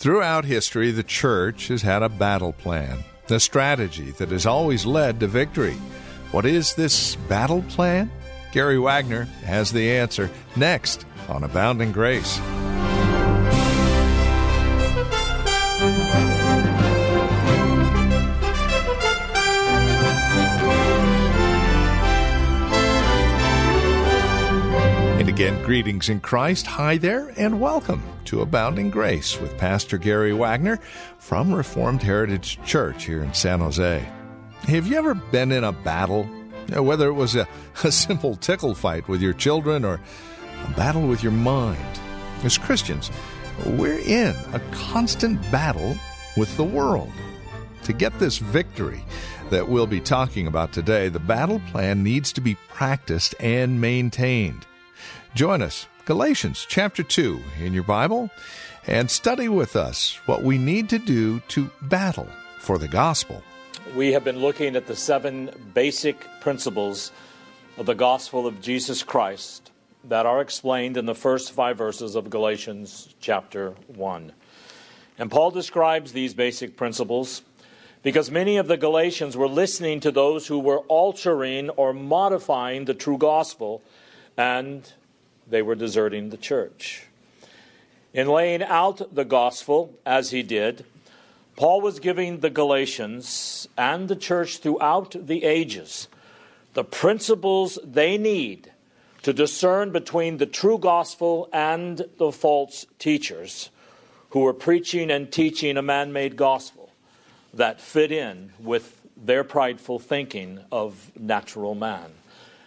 Throughout history, the church has had a battle plan, a strategy that has always led to victory. What is this battle plan? Gary Wagner has the answer next on Abounding Grace. Again, greetings in Christ. Hi there, and welcome to Abounding Grace with Pastor Gary Wagner from Reformed Heritage Church here in San Jose. Have you ever been in a battle? Whether it was a, a simple tickle fight with your children or a battle with your mind. As Christians, we're in a constant battle with the world. To get this victory that we'll be talking about today, the battle plan needs to be practiced and maintained. Join us, Galatians chapter 2, in your Bible, and study with us what we need to do to battle for the gospel. We have been looking at the seven basic principles of the gospel of Jesus Christ that are explained in the first five verses of Galatians chapter 1. And Paul describes these basic principles because many of the Galatians were listening to those who were altering or modifying the true gospel, and they were deserting the church. In laying out the gospel as he did, Paul was giving the Galatians and the church throughout the ages the principles they need to discern between the true gospel and the false teachers who were preaching and teaching a man made gospel that fit in with their prideful thinking of natural man,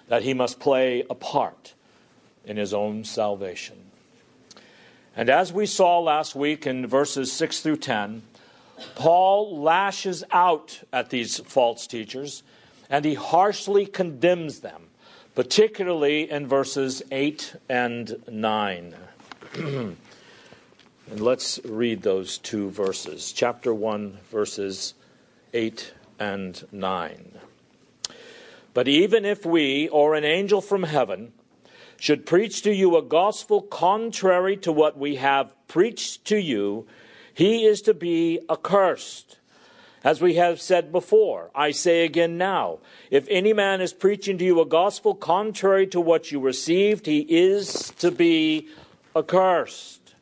that he must play a part in his own salvation. And as we saw last week in verses 6 through 10, Paul lashes out at these false teachers and he harshly condemns them, particularly in verses 8 and 9. and let's read those two verses. Chapter 1, verses 8 and 9. But even if we, or an angel from heaven, should preach to you a gospel contrary to what we have preached to you, he is to be accursed. As we have said before, I say again now if any man is preaching to you a gospel contrary to what you received, he is to be accursed.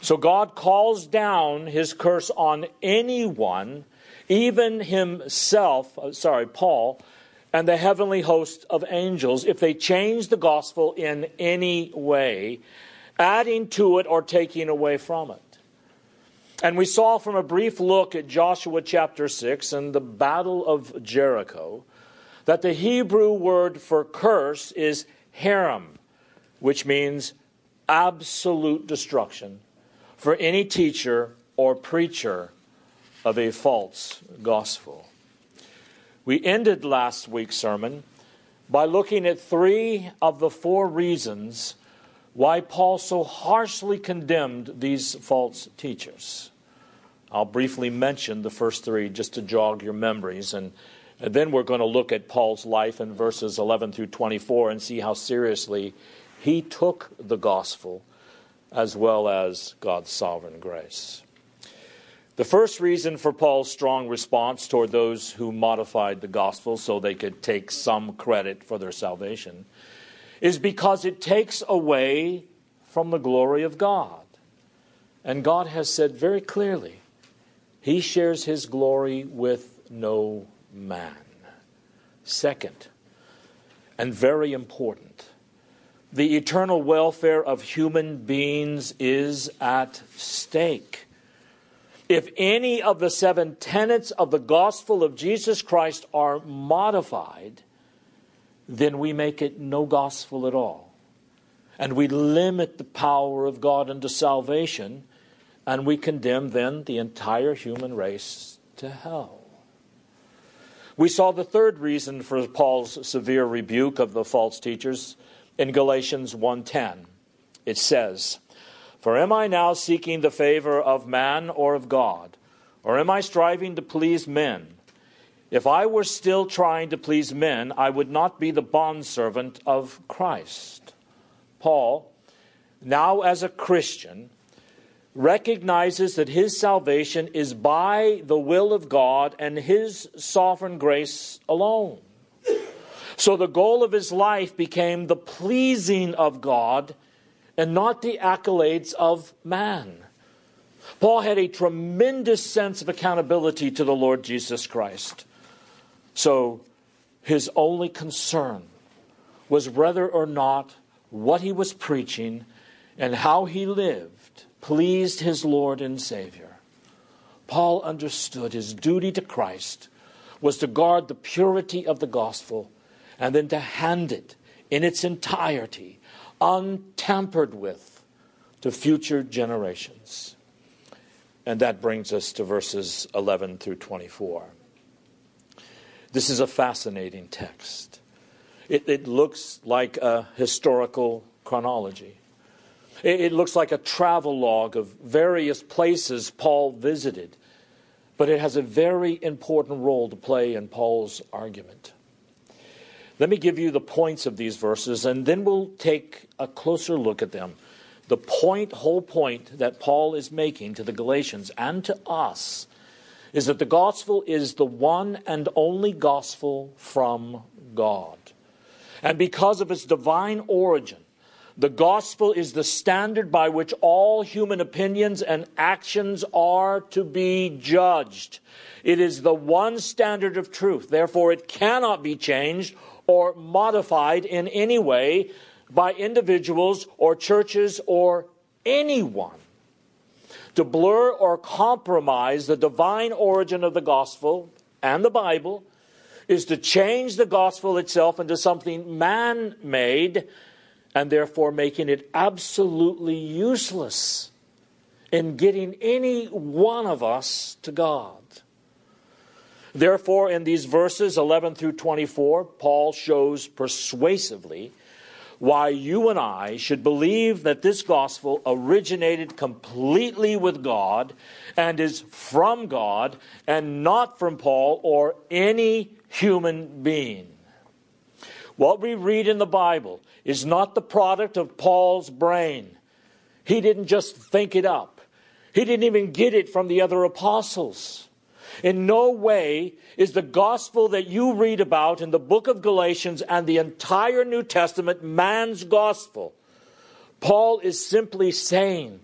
So God calls down his curse on anyone, even himself, uh, sorry, Paul, and the heavenly host of angels, if they change the gospel in any way, adding to it or taking away from it. And we saw from a brief look at Joshua chapter 6 and the Battle of Jericho that the Hebrew word for curse is herem, which means absolute destruction for any teacher or preacher of a false gospel. We ended last week's sermon by looking at three of the four reasons why Paul so harshly condemned these false teachers. I'll briefly mention the first three just to jog your memories, and, then we're going to look at Paul's life in verses 11 through 24 and see how seriously he took the gospel as well as God's sovereign grace. The first reason for Paul's strong response toward those who modified the gospel so they could take some credit for their salvation is because it takes away from the glory of God. And God has said very clearly, He shares His glory with no man. Second, and very important, the eternal welfare of human beings is at stake. If any of the seven tenets of the gospel of Jesus Christ are modified, then we make it no gospel at all. And we limit the power of God unto salvation and we condemn then the entire human race to hell. We saw the third reason for Paul's severe rebuke of the false teachers in Galatians 1:10. It says, "For am I now seeking the favor of man or of God, or am I striving to please men? If I were still trying to please men, I would not be the bondservant of Christ." Paul, now as a Christian, recognizes that his salvation is by the will of God and his sovereign grace alone. So the goal of his life became the pleasing of God and not the accolades of man. Paul had a tremendous sense of accountability to the Lord Jesus Christ. So his only concern was whether or not what he was preaching and how he lived pleased his Lord and Savior. Paul understood his duty to Christ was to guard the purity of the gospel and then to hand it in its entirety, untampered with, to future generations. And that brings us to verses 11 through 24. This is a fascinating text. It, it looks like a historical chronology. It looks like a travel log of various places Paul visited, but it has a very important role to play in Paul's argument. Let me give you the points of these verses, and then we'll take a closer look at them. The point, whole point that Paul is making to the Galatians and to us is that the gospel is the one and only gospel from God. And because of its divine origin, the gospel is the standard by which all human opinions and actions are to be judged. It is the one standard of truth. Therefore, it cannot be changed or modified in any way by individuals or churches or anyone. To blur or compromise the divine origin of the gospel and the Bible is to change the gospel itself into something man made and therefore making it absolutely useless in getting any one of us to God. Therefore, in these verses 11 through 24, Paul shows persuasively why you and I should believe that this gospel originated completely with God and is from God and not from Paul or any human being. What we read in the Bible is not the product of Paul's brain. He didn't just think it up, he didn't even get it from the other apostles. In no way is the gospel that you read about in the book of Galatians and the entire New Testament man's gospel. Paul is simply saying,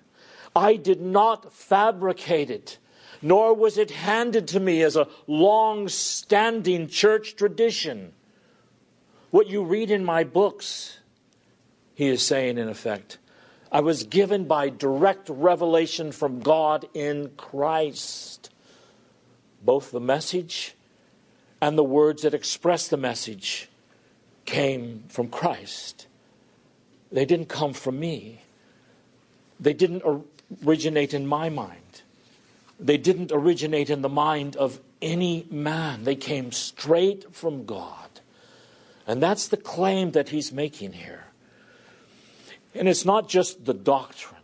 I did not fabricate it, nor was it handed to me as a long standing church tradition. What you read in my books he is saying, in effect, I was given by direct revelation from God in Christ. Both the message and the words that express the message came from Christ. They didn't come from me. They didn't originate in my mind. They didn't originate in the mind of any man. They came straight from God. And that's the claim that he's making here. And it's not just the doctrine,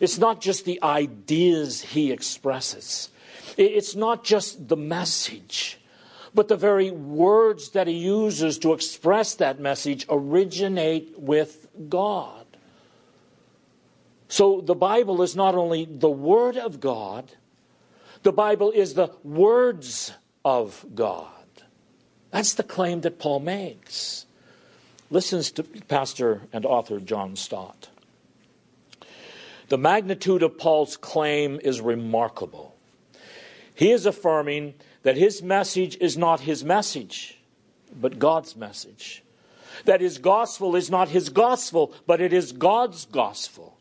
it's not just the ideas he expresses, it's not just the message, but the very words that he uses to express that message originate with God. So the Bible is not only the Word of God, the Bible is the words of God. That's the claim that Paul makes listens to pastor and author John Stott. The magnitude of Paul's claim is remarkable. He is affirming that his message is not his message, but God's message. That his gospel is not his gospel, but it is God's gospel.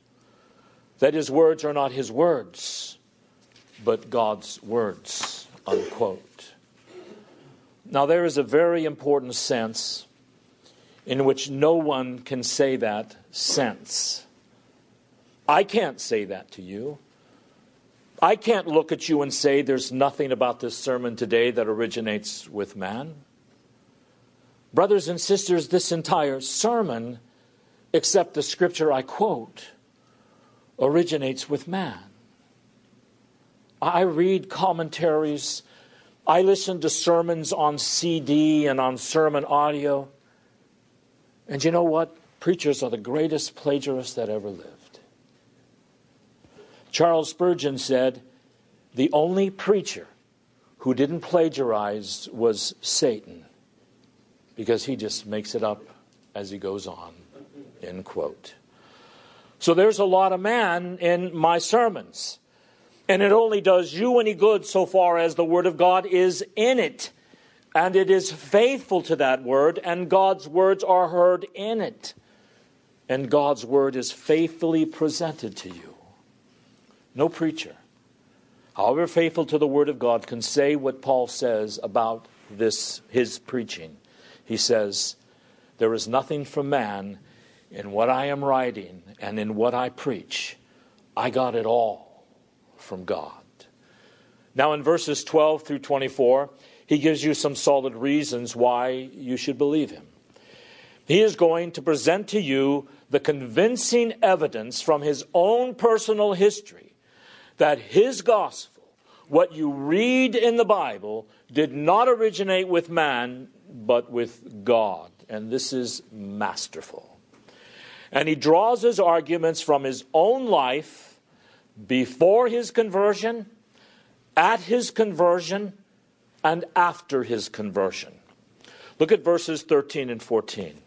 That his words are not his words, but God's words. Unquote. Now, there is a very important sense in which no one can say that sense. I can't say that to you. I can't look at you and say there's nothing about this sermon today that originates with man. Brothers and sisters, this entire sermon, except the scripture I quote, originates with man. I read commentaries, I listen to sermons on CD and on sermon audio. And you know what? Preachers are the greatest plagiarists that ever lived. Charles Spurgeon said, The only preacher who didn't plagiarize was Satan, because he just makes it up as he goes on. End quote. So there's a lot of man in my sermons. And it only does you any good so far as the Word of God is in it. And it is faithful to that Word, and God's words are heard in it. And God's Word is faithfully presented to you. No preacher, however faithful to the Word of God, can say what Paul says about this, his preaching. He says, There is nothing from man in what I am writing and in what I preach. I got it all from God. Now, in verses 12 through 24, he gives you some solid reasons why you should believe him. He is going to present to you the convincing evidence from his own personal history that his gospel, what you read in the Bible, did not originate with man, but with God. And this is masterful. And he draws his arguments from his own life before his conversion, at his conversion, and after his conversion. Look at verses 13 and 14.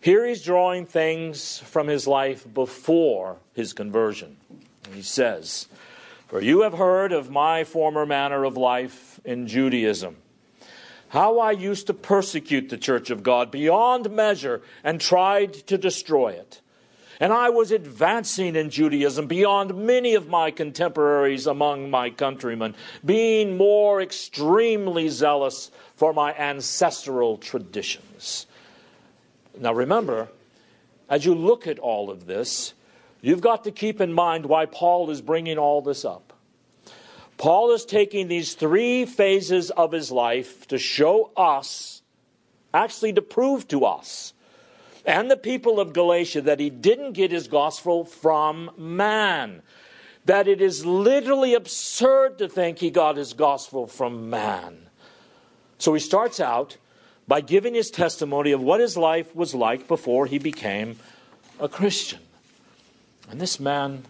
Here he's drawing things from his life before his conversion. He says, For you have heard of my former manner of life in Judaism, how I used to persecute the church of God beyond measure and tried to destroy it. And I was advancing in Judaism beyond many of my contemporaries among my countrymen, being more extremely zealous for my ancestral traditions. Now remember, as you look at all of this, you've got to keep in mind why Paul is bringing all this up. Paul is taking these three phases of his life to show us, actually to prove to us, and the people of Galatia that he didn't get his gospel from man. That it is literally absurd to think he got his gospel from man. So he starts out by giving his testimony of what his life was like before he became a Christian. And this man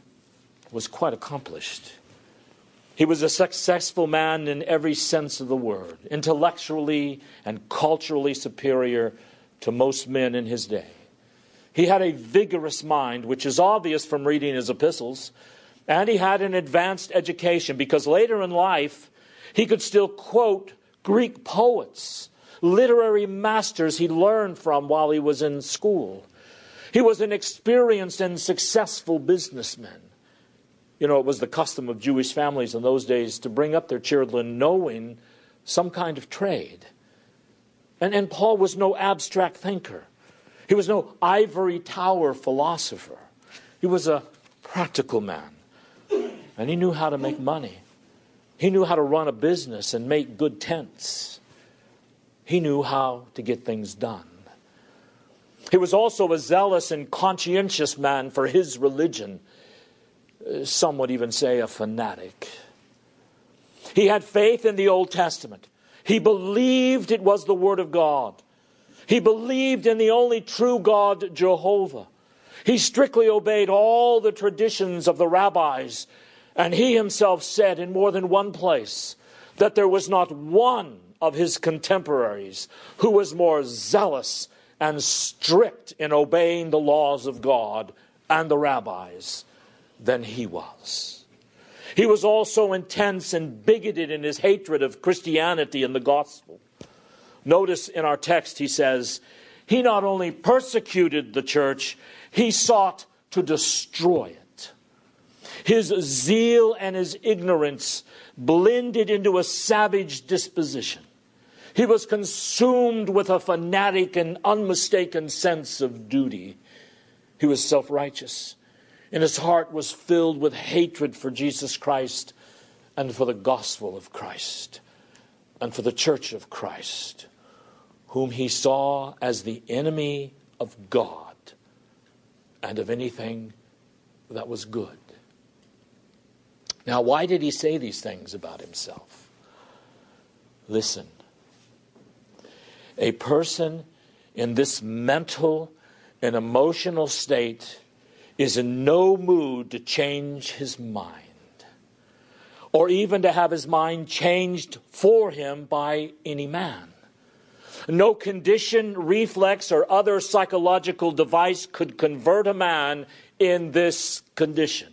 was quite accomplished. He was a successful man in every sense of the word, intellectually and culturally superior to most men in his day. He had a vigorous mind, which is obvious from reading his epistles, and he had an advanced education because later in life he could still quote Greek poets, literary masters he learned from while he was in school. He was an experienced and successful businessman. You know, it was the custom of Jewish families in those days to bring up their children knowing some kind of trade. And, and Paul was no abstract thinker. He was no ivory tower philosopher. He was a practical man. And he knew how to make money. He knew how to run a business and make good tents. He knew how to get things done. He was also a zealous and conscientious man for his religion. Uh, some would even say a fanatic. He had faith in the Old Testament. He believed it was the Word of God. He believed in the only true God, Jehovah. He strictly obeyed all the traditions of the rabbis. And he himself said in more than one place that there was not one of his contemporaries who was more zealous and strict in obeying the laws of God and the rabbis than he was. He was also intense and bigoted in his hatred of Christianity and the gospel. Notice in our text, he says, He not only persecuted the church, he sought to destroy it. His zeal and his ignorance blended into a savage disposition. He was consumed with a fanatic and unmistaken sense of duty. He was self righteous And his heart was filled with hatred for Jesus Christ and for the gospel of Christ and for the church of Christ, whom he saw as the enemy of God and of anything that was good. Now, why did he say these things about himself? Listen. A person in this mental and emotional state is in no mood to change his mind or even to have his mind changed for him by any man. No condition, reflex, or other psychological device could convert a man in this condition.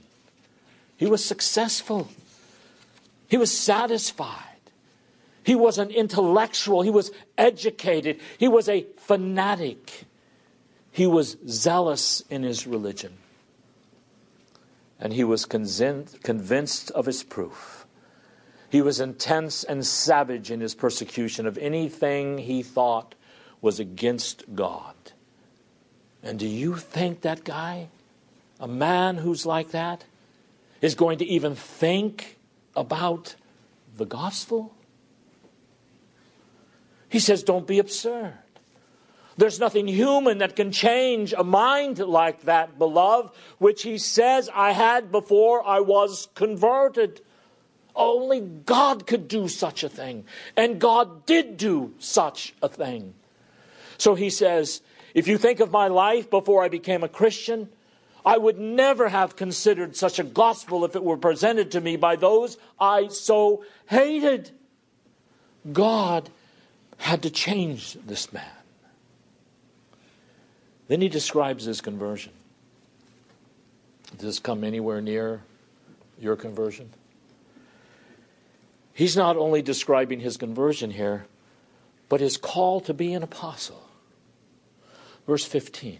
He was successful. He was satisfied. He was an intellectual. He was educated. He was a fanatic. He was zealous in his religion. And he was convinced of his proof. He was intense and savage in his persecution of anything he thought was against God. And do you think that guy, a man who's like that, is going to even think about the gospel? He says, Don't be absurd. There's nothing human that can change a mind like that, beloved, which he says I had before I was converted. Only God could do such a thing. And God did do such a thing. So he says, if you think of my life before I became a Christian, I would never have considered such a gospel if it were presented to me by those I so hated. God had to change this man. Then he describes his conversion. Does this come anywhere near your conversion? He's not only describing his conversion here, but his call to be an apostle. Verse 15.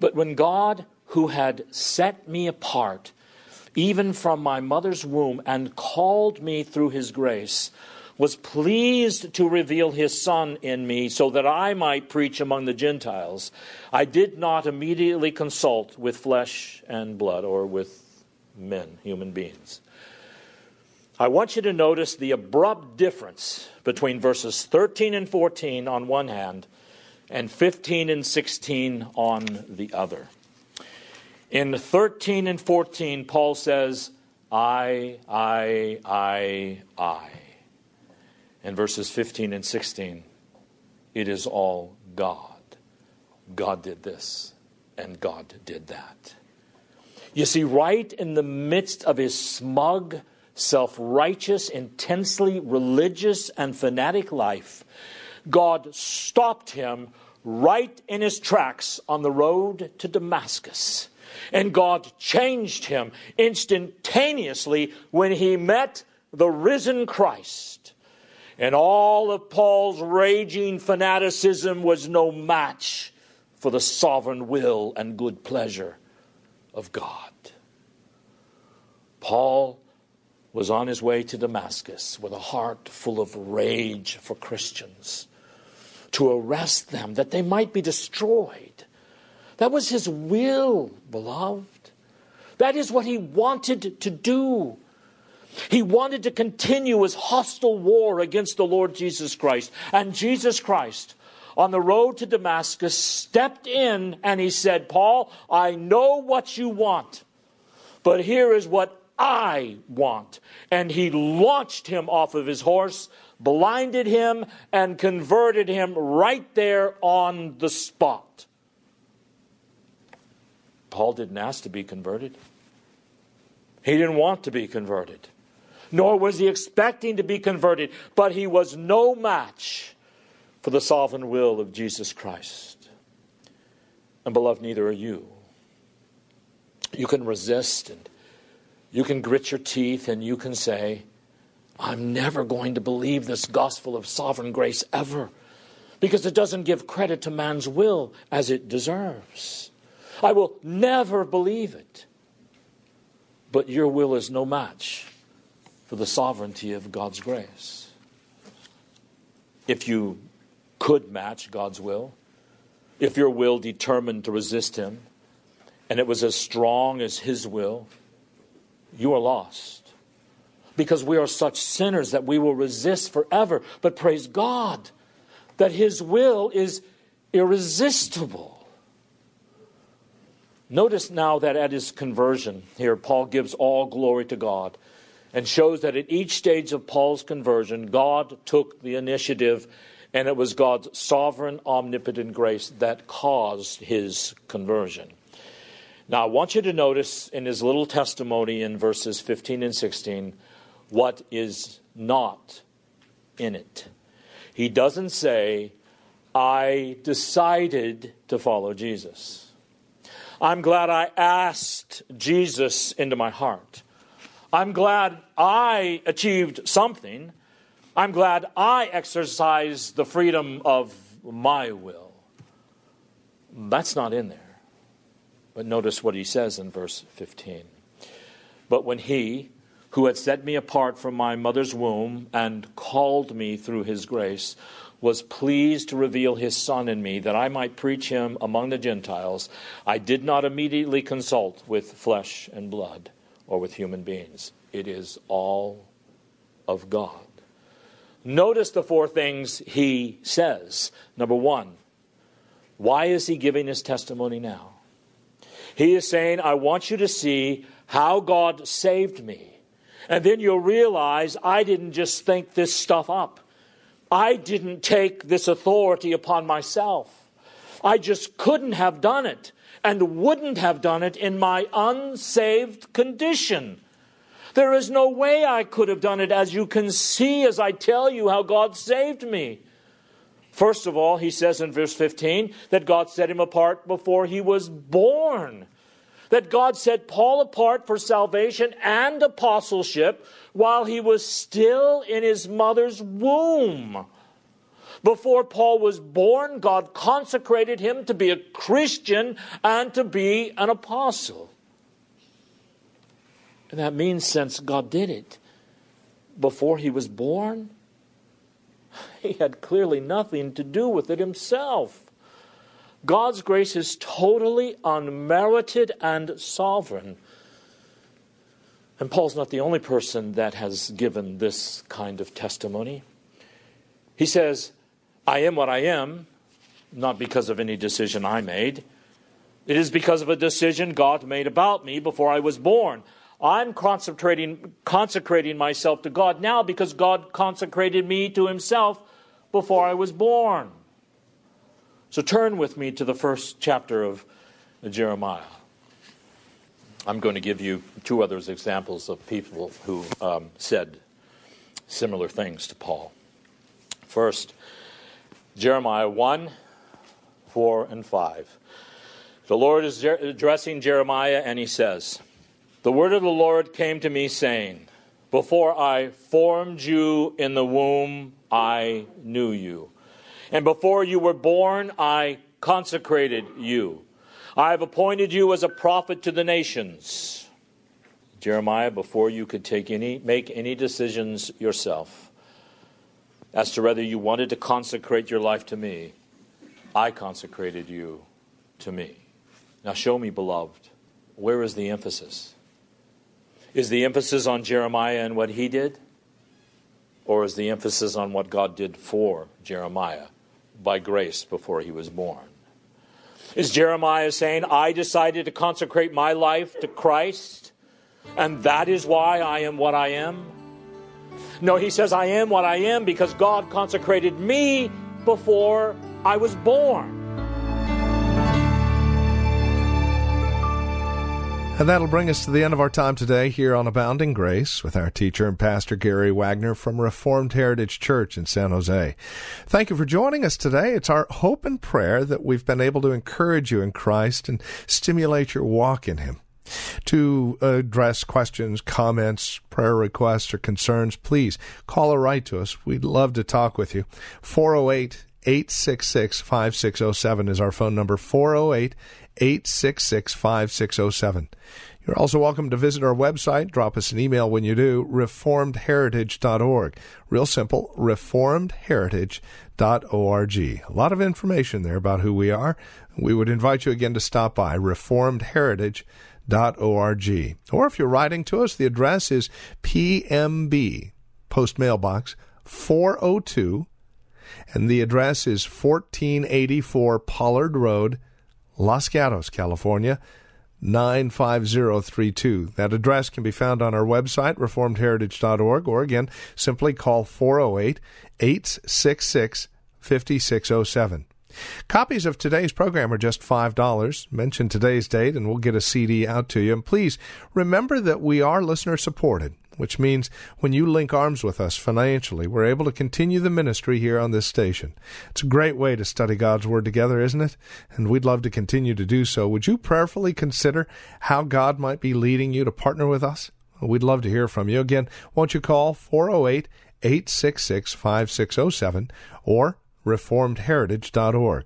But when God who had set me apart, even from my mother's womb, and called me through his grace, was pleased to reveal his Son in me so that I might preach among the Gentiles. I did not immediately consult with flesh and blood or with men, human beings. I want you to notice the abrupt difference between verses 13 and 14 on one hand and 15 and 16 on the other. In 13 and 14, Paul says, I, I, I, I. In verses 15 and 16, it is all God. God did this, and God did that. You see, right in the midst of his smug, self righteous, intensely religious, and fanatic life, God stopped him right in his tracks on the road to Damascus and God changed him instantaneously when he met the risen Christ. And all of Paul's raging fanaticism was no match for the sovereign will and good pleasure of God. Paul was on his way to Damascus with a heart full of rage for Christians to arrest them that they might be destroyed that was his will, beloved. That is what he wanted to do. He wanted to continue his hostile war against the Lord Jesus Christ. And Jesus Christ, on the road to Damascus, stepped in and he said, Paul, I know what you want, but here is what I want. And he launched him off of his horse, blinded him, and converted him right there on the spot. Paul didn't ask to be converted. He didn't want to be converted, nor was he expecting to be converted, but he was no match for the sovereign will of Jesus Christ. And beloved, neither are you. You can resist and you can grit your teeth and you can say, I'm never going to believe this gospel of sovereign grace ever because it doesn't give credit to man's will as it deserves. I will never believe it. But your will is no match for the sovereignty of God's grace. If you could match God's will, if your will determined to resist Him, and it was as strong as His will, you are lost. Because we are such sinners that we will resist forever. But praise God that His will is irresistible. Notice now that at his conversion, here, Paul gives all glory to God and shows that at each stage of Paul's conversion, God took the initiative, and it was God's sovereign, omnipotent grace that caused his conversion. Now, I want you to notice in his little testimony in verses 15 and 16 what is not in it. He doesn't say, I decided to follow Jesus. I'm glad I asked Jesus into my heart. I'm glad I achieved something. I'm glad I exercised the freedom of my will. That's not in there. But notice what he says in verse 15. But when he, who had set me apart from my mother's womb and called me through his grace, was pleased to reveal his Son in me, that I might preach him among the Gentiles, I did not immediately consult with flesh and blood or with human beings. It is all of God. Notice the four things he says. Number one, why is he giving his testimony now? He is saying, I want you to see how God saved me. And then you'll realize I didn't just think this stuff up. I didn't take this authority upon myself. I just couldn't have done it and wouldn't have done it in my unsaved condition. There is no way I could have done it, as you can see as I tell you how God saved me. First of all, he says in verse 15 that God set him apart before he was born. That God set Paul apart for salvation and apostleship while he was still in his mother's womb. Before Paul was born, God consecrated him to be a Christian and to be an apostle. And that means since God did it before he was born, he had clearly nothing to do with it himself. God's grace is totally unmerited and sovereign. And Paul's not the only person that has given this kind of testimony. He says, I am what I am, not because of any decision I made. It is because of a decision God made about me before I was born. I'm concentrating, consecrating myself to God now because God consecrated me to Himself before I was born. So turn with me to the first chapter of Jeremiah. I'm going to give you two other examples of people who um, said similar things to Paul. First, Jeremiah 1 4 and 5. The Lord is addressing Jeremiah, and he says, The word of the Lord came to me, saying, Before I formed you in the womb, I knew you. And before you were born, I consecrated you. I have appointed you as a prophet to the nations. Jeremiah, before you could take any, make any decisions yourself as to whether you wanted to consecrate your life to me, I consecrated you to me. Now show me, beloved, where is the emphasis? Is the emphasis on Jeremiah and what he did? Or is the emphasis on what God did for Jeremiah by grace before he was born? Is Jeremiah saying, I decided to consecrate my life to Christ, and that is why I am what I am? No, he says, I am what I am because God consecrated me before I was born. And that'll bring us to the end of our time today here on Abounding Grace with our teacher and pastor Gary Wagner from Reformed Heritage Church in San Jose. Thank you for joining us today. It's our hope and prayer that we've been able to encourage you in Christ and stimulate your walk in Him. To address questions, comments, prayer requests, or concerns, please call or write to us. We'd love to talk with you. 408 866 5607 is our phone number 408 866 5607. You're also welcome to visit our website. Drop us an email when you do, reformedheritage.org. Real simple, reformedheritage.org. A lot of information there about who we are. We would invite you again to stop by, reformedheritage.org. Or if you're writing to us, the address is PMB, Post Mailbox 402, and the address is 1484 Pollard Road, Los Gatos, California. 95032. That address can be found on our website, reformedheritage.org, or again, simply call 408 866 5607. Copies of today's program are just $5. Mention today's date and we'll get a CD out to you. And please remember that we are listener supported which means when you link arms with us financially, we're able to continue the ministry here on this station. It's a great way to study God's Word together, isn't it? And we'd love to continue to do so. Would you prayerfully consider how God might be leading you to partner with us? We'd love to hear from you. Again, won't you call 408 866 5607 or reformedheritage.org.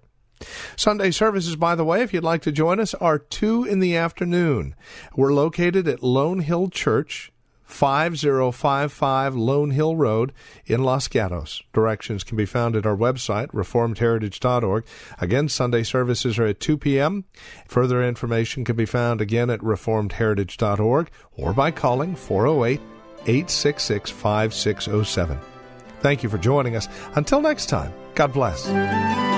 Sunday services, by the way, if you'd like to join us, are 2 in the afternoon. We're located at Lone Hill Church 5055 Lone Hill Road in Los Gatos. Directions can be found at our website, reformedheritage.org. Again, Sunday services are at 2 p.m. Further information can be found again at reformedheritage.org or by calling 408 866 5607. Thank you for joining us. Until next time, God bless.